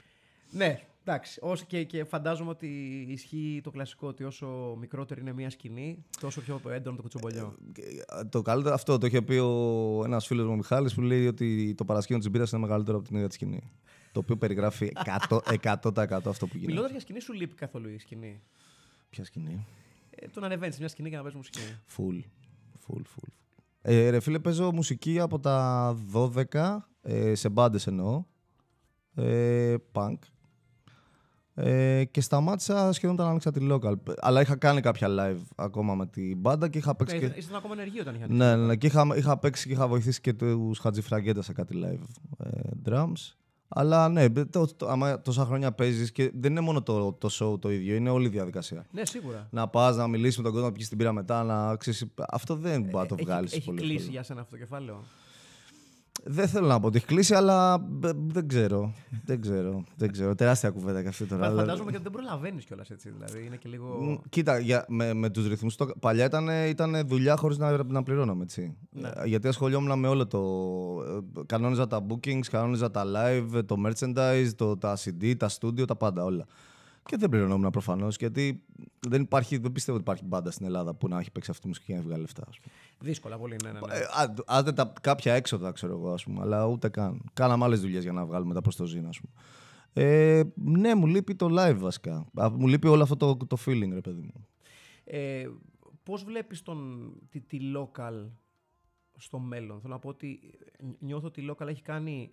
Ναι, εντάξει. Όσο και, και φαντάζομαι ότι ισχύει το κλασικό ότι όσο μικρότερη είναι μια σκηνή, τόσο πιο έντονο το κουτσομπολιό. Και, ε, Το καλύτερο αυτό το είχε πει ο, ένας φίλος μου ο Μιχάλης που λέει ότι το παρασκήνιο της μπύρας είναι μεγαλύτερο από την ίδια τη σκηνή. Το οποίο περιγράφει 100%, 100% αυτό που γίνεται. Μιλώντας για σκηνή, σου λείπει καθόλου η σκηνή; Ποια σκηνή; Ε, το να ανεβαίνεις σε μια σκηνή και να παίζει μουσική. Full. Full, full. Ε, ρε φίλε, παίζω μουσική από τα 12, ε, σε μπάντες εννοώ. Ε, punk. Ε, και σταμάτησα σχεδόν όταν άνοιξα τη local. Αλλά είχα κάνει κάποια live ακόμα με την μπάντα και είχα παίξει. Ε, και... Ήσταν ακόμα ενεργή όταν είχε Ναι, ναι, ναι. Και είχα, είχα παίξει και είχα βοηθήσει και τους Χατζηφραγκέτα σε κάτι live ε, drums. Αλλά ναι, το, το, άμα τόσα χρόνια παίζεις και δεν είναι μόνο το, το show το ίδιο, είναι όλη η διαδικασία. Ναι, σίγουρα. Να πας, να μιλήσεις με τον κόσμο, να πιεις την πύρα μετά, να ξέρεις, Αυτό δεν μπορεί να το Έχει- βγάλεις Έχει πολύ. κλείσει εύκολα. για σένα αυτό το κεφάλαιο; Δεν θέλω να πω ότι έχει κλείσει, αλλά μπ- δεν ξέρω. δεν ξέρω. Δεν ξέρω. Τεράστια κουβέντα και αυτή τώρα. Φα- αλλά- Φαντάζομαι και ότι δεν προλαβαίνεις κιόλας έτσι. Δηλαδή είναι και Μ, λίγο. Κοίτα, για, με, με τους ρυθμούς. Παλιά ήταν, ήταν δουλειά χωρίς να, να πληρώναμε. Έτσι. Ναι. Ε, Γιατί ασχολιόμουν με όλο το. ε, Κανόνιζα τα bookings, κανόνιζα τα live, το merchandise, το, τα CD, τα studio, τα πάντα όλα. Και δεν πληρωνόμουν προφανώς γιατί δεν, υπάρχει, δεν πιστεύω ότι υπάρχει μπάντα στην Ελλάδα που να έχει παίξει αυτή τη μουσική και να βγάλει λεφτά. Ας πούμε. Δύσκολα πολύ, ναι, ναι. ναι. Ε, α- άντε τα, κάποια έξοδα, ξέρω εγώ, ας πούμε, αλλά ούτε καν. Κάναμε άλλες δουλειές για να βγάλουμε τα προς το ζήν, ας πούμε. Ε, ναι, μου λείπει το live βασικά. Α, Μου λείπει όλο αυτό το, το feeling, ρε παιδί μου. Ε, Πώς βλέπεις τη, τη local στο μέλλον; Θέλω να πω ότι νιώθω ότι η local έχει κάνει.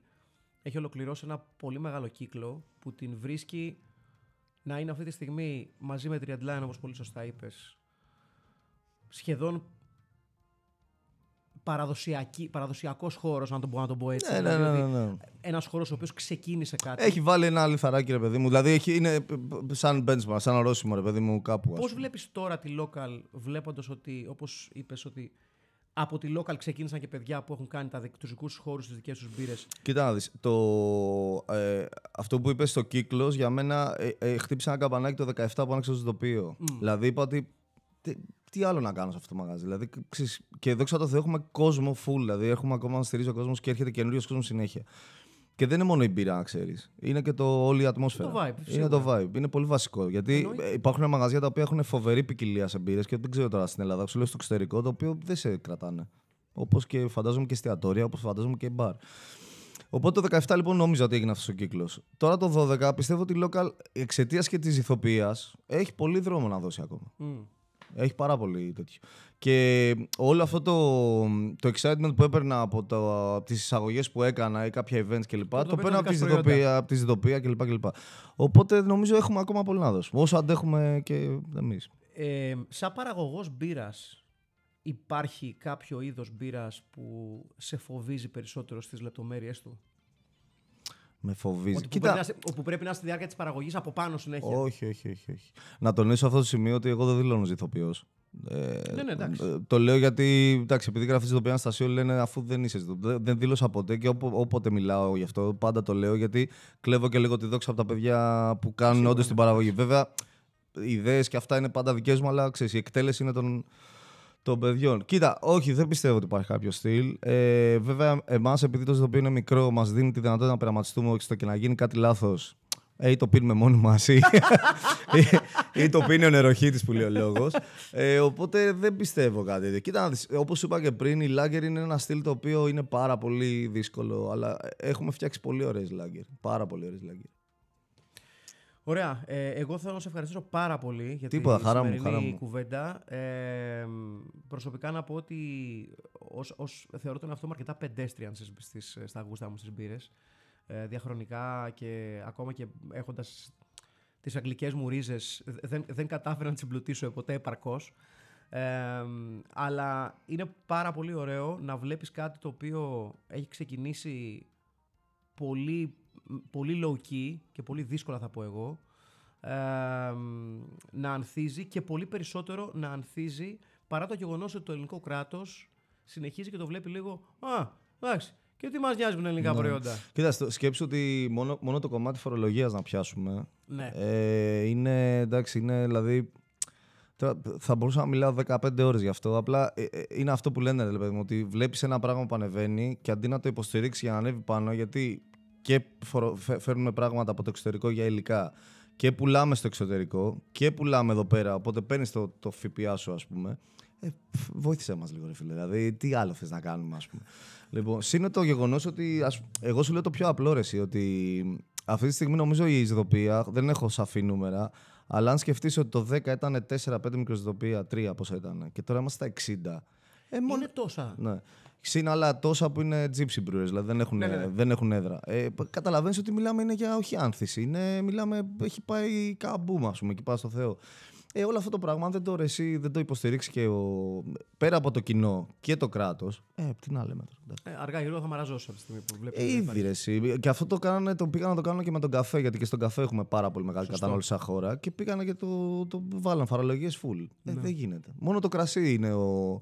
Έχει ολοκληρώσει ένα πολύ μεγάλο κύκλο που την βρίσκει να είναι αυτή τη στιγμή μαζί με Triadline, όπως πολύ σωστά είπες, σχεδόν παραδοσιακή, παραδοσιακός χώρος, να τον πω, να τον πω έτσι. Ναι, ναι, Δηλαδή ναι, ότι ναι, ναι. Ένας χώρος ο οποίος ξεκίνησε κάτι. Έχει βάλει ένα λιθαράκι, ρε παιδί μου. Δηλαδή έχει, είναι ε, ε, σαν benchmark, σαν ορόσημο, ρε παιδί μου, κάπου. ας Πώς πούμε. βλέπεις τώρα τη local, βλέποντας ότι, όπως είπες, ότι από τη local ξεκίνησαν και παιδιά που έχουν κάνει τα, δικ- τους δικούς τους χώρους, τις δικές τους μπύρες. Κοίτα να δεις, το, ε, αυτό που είπες στο κύκλος, για μένα ε, ε, χτύπησε ένα καμπανάκι το 17 που άνοιξε το ζητοπείο. Δηλαδή είπα ότι τι, τι άλλο να κάνω σε αυτό το μαγάζι. Δηλαδή, ξέρεις, και δόξα τω Θεώ έχουμε κόσμο full. Δηλαδή έχουμε ακόμα να στηρίζει ο κόσμος και έρχεται καινούριο κόσμος συνέχεια. Και δεν είναι μόνο η μπύρα, να ξέρεις. Είναι και το, όλη η ατμόσφαιρα. το vibe, Είναι το σίγουρα. vibe. Είναι πολύ βασικό. Γιατί Εννοείται. ε, υπάρχουν μαγαζιά τα οποία έχουν φοβερή ποικιλία σε μπύρες και δεν ξέρω τώρα στην Ελλάδα. Σου λέω στο εξωτερικό, το οποίο δεν σε κρατάνε. Όπως και φαντάζομαι και εστιατόρια, όπως φαντάζομαι και μπαρ. Οπότε το 17 λοιπόν νόμιζα ότι έγινε αυτός ο κύκλος. Τώρα το 12 πιστεύω ότι η local εξαιτίας και της ηθοποιίας έχει πολύ δρόμο να δώσει ακόμα. Μμ. Έχει πάρα πολύ τέτοιο. Και όλο αυτό το, το excitement που έπαιρνα από, το, από τις εισαγωγές που έκανα ή κάποια events κλπ. Το Το, παίρνω παίρνω από τη δικά σου προϊόντα. ζητοπία, από τη ζητοπία κλπ, κλπ. Οπότε νομίζω έχουμε ακόμα πολύ να δώσουμε. Όσο αντέχουμε και εμείς. Ε, σαν παραγωγός μπύρας υπάρχει κάποιο είδος μπύρας που σε φοβίζει περισσότερο στις λεπτομέρειες του; Με φοβίζει. Ότι που, πρέπει να, είσαι- που πρέπει να είναι στη διάρκεια της παραγωγής από πάνω συνέχεια. Όχι, όχι, όχι, όχι. Να τονίσω αυτό το σημείο ότι εγώ δεν δηλώνω ζηθοποιό. Ε, Ναι, ναι, εντάξει. ε, το λέω γιατί, εντάξει, επειδή γράφεις ζηθοποιό Αναστασίου, λένε αφού δεν είσαι ζηθοποιό. Δεν, δεν δήλωσα ποτέ και οπο- όποτε μιλάω γι' αυτό, πάντα το λέω γιατί κλέβω και λίγο τη δόξα από τα παιδιά που κάνουν όντως την παραγωγή. Βέβαια, οι ιδέες και αυτά είναι πάντα δικές μου, αλλά ξέρεις, η εκτέλεση είναι των, των παιδιών. Κοίτα, όχι, δεν πιστεύω ότι υπάρχει κάποιο στυλ. Ε, βέβαια, εμάς, επειδή το ζητοποιείο είναι μικρό, μας δίνει τη δυνατότητα να πειραματιστούμε όχι στο και να γίνει κάτι λάθος. Ε, ή το πίνουμε μόνοι μας, ή, ή, ή το πίνει ο νεροχύτης που λέει ο λόγος. Ε, οπότε δεν πιστεύω κάτι τέτοιο. Κοίτα, όπως είπα και πριν, η Lager είναι ένα στυλ το οποίο είναι πάρα πολύ δύσκολο. Αλλά έχουμε φτιάξει πολύ ωραίες Lager. Πάρα πολύ ωραίες Lager. Ωραία. Ε, εγώ θέλω να σε ευχαριστήσω πάρα πολύ για Τίποτα, τη χαρά μου, σημερινή χαρά μου. κουβέντα. Ε, προσωπικά να πω ότι ως, ως, θεωρώ τον εαυτό μου αρκετά pedestrian στις, στις, στα γούστα μου στις μπύρες. Ε, διαχρονικά και ακόμα και έχοντας τις αγγλικές μου ρίζες δεν, δεν κατάφερα να τις εμπλουτίσω ποτέ επαρκώς. Ε, αλλά είναι πάρα πολύ ωραίο να βλέπεις κάτι το οποίο έχει ξεκινήσει πολύ, πολύ low key και πολύ δύσκολα θα πω εγώ ε, να ανθίζει και πολύ περισσότερο να ανθίζει παρά το γεγονός ότι το ελληνικό κράτος συνεχίζει και το βλέπει λίγο «Α, εντάξει, και τι μας νοιάζουν ελληνικά Ναι. προϊόντα». Κοίτα, στο- σκέψου ότι μόνο, μόνο το κομμάτι φορολογίας να πιάσουμε. Ναι. Ε, είναι εντάξει, είναι δηλαδή. τώρα Θα μπορούσα να μιλάω 15 ώρες γι' αυτό. Απλά ε, ε, είναι αυτό που λένε, ρε παιδί μου, ότι βλέπεις ένα πράγμα που ανεβαίνει και αντί να το υποστηρίξεις για να ανέβει πάνω, γιατί και φορο- φε- φέρνουμε πράγματα από το εξωτερικό για υλικά και πουλάμε στο εξωτερικό και πουλάμε εδώ πέρα. Οπότε παίρνεις το, το ΦΠΑ σου, ας πούμε. Ε, φ, βοήθησέ μας λίγο, ρε φίλε. Δηλαδή, τι άλλο θες να κάνουμε, ας πούμε. Λοιπόν, είναι το γεγονός ότι. Ας, εγώ σου λέω το πιο απλό ρε, εσύ, ότι αυτή τη στιγμή νομίζω η ισδοπία, δεν έχω σαφή νούμερα, αλλά αν σκεφτείς ότι το 10 ήταν 4-5 μικροσδοπία, 3 πόσα ήταν, και τώρα είμαστε στα 60. Ε, μόνο... Είναι τόσα. Ναι. Συν άλλα τόσα που είναι gypsy brewers, δηλαδή δεν έχουν, Ναι, ναι, ναι. δεν έχουν έδρα. Ε, Καταλαβαίνεις ότι μιλάμε είναι για όχι άνθηση. Είναι, μιλάμε, έχει πάει καμπούμ, ας πούμε, και πάει στο Θεό. Ε, όλο αυτό το πράγμα, αν δεν το, ρε, εσύ, δεν το υποστηρίξει και ο, πέρα από το κοινό και το κράτος. Ε, τι να λέμε τώρα. εντάξει. Ε, αργά ή γρήγορα θα μαραζώσει από τη στιγμή που βλέπει. Ε, ήδη ρε, εσύ. Και αυτό το, κάνανε, το πήγαν να το κάνουν και με τον καφέ, γιατί και στον καφέ έχουμε πάρα πολύ μεγάλη Σωστό. κατανάλωση σαν χώρα. Και πήγανε και το, το βάλαν φορολογίες full. Ε, Ναι. δεν γίνεται. Μόνο το κρασί είναι, ο,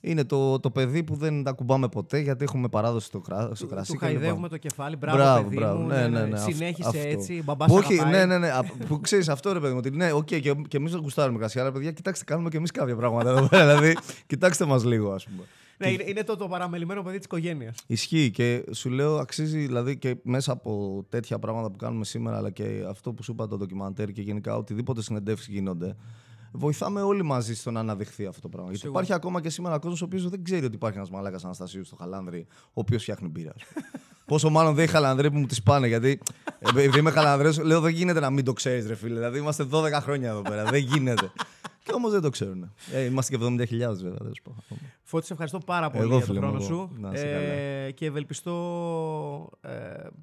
είναι το, το παιδί που δεν τ' ακουμπάμε ποτέ, γιατί έχουμε παράδοση στο, κρά, στο κρασί. Του και λοιπά. χαϊδεύουμε το κεφάλι. Μπράβο, Μπράβο, παιδί μπράβο. μου. Ναι, ναι, ναι. αυ- Συνέχισε αυτό. έτσι. Μπαμπάς Που σε Όχι, αγαπάει. ναι, ναι, ναι. Α, Που ξέρεις αυτό ρε παιδί μου. Ότι ναι, οκ, και, και εμείς δεν γουστάρουμε κρασί. Αλλά παιδιά, κοιτάξτε, κάνουμε και εμείς κάποια πράγματα εδώ πέρα. δηλαδή, κοιτάξτε μας λίγο, ας πούμε. Ναι, είναι, είναι το, το παραμελημένο παιδί της οικογένειας. Ισχύει και σου λέω αξίζει δηλαδή και μέσα από τέτοια πράγματα που κάνουμε σήμερα αλλά και αυτό που σου είπα το ντοκιμαντέρ και γενικά οτιδήποτε συνεντεύξεις γίνονται βοηθάμε όλοι μαζί στο να αναδειχθεί αυτό το πράγμα. Γιατί Σίγουρα. υπάρχει ακόμα και σήμερα κόσμος ο οποίος δεν ξέρει ότι υπάρχει ένας μαλάκας Αναστασίου στο Χαλάνδρη, ο οποίος φτιάχνει μπύρα. ας πούμε. Πόσο μάλλον δεν έχει χαλανδρέ που μου τις πάνε. Γιατί ε, επειδή είμαι χαλανδρέ, λέω δεν γίνεται να μην το ξέρεις, ρε φίλε. Δηλαδή είμαστε 12 χρόνια εδώ πέρα. δεν γίνεται. Και όμως δεν το ξέρουν. Ε, είμαστε και 70.000 βέβαια. δεν σου πω. Φώτης, σε ευχαριστώ πάρα πολύ Εγώ, για τον φίλε μου, χρόνο εγώ. σου. Να είσαι Ε, και ευελπιστώ, ε,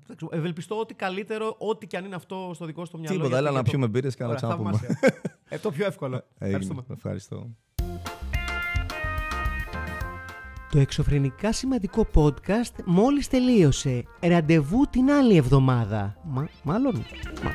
δεν ξέρω, ευελπιστώ ότι καλύτερο, ό,τι και αν είναι αυτό στο δικό σου το μυαλό. Τίποτα, γιατί έλα και να το- πιούμε μπύρες και να Ωραία, ξαναπούμε. θαυμάσια. ε, το πιο εύκολο. Ευχαριστούμε. Έγινε. Ευχαριστώ. Το εξωφρενικά σημαντικό podcast μόλις τελείωσε. Ραντεβού την άλλη εβδομάδα. Μα, μάλλον. Μα,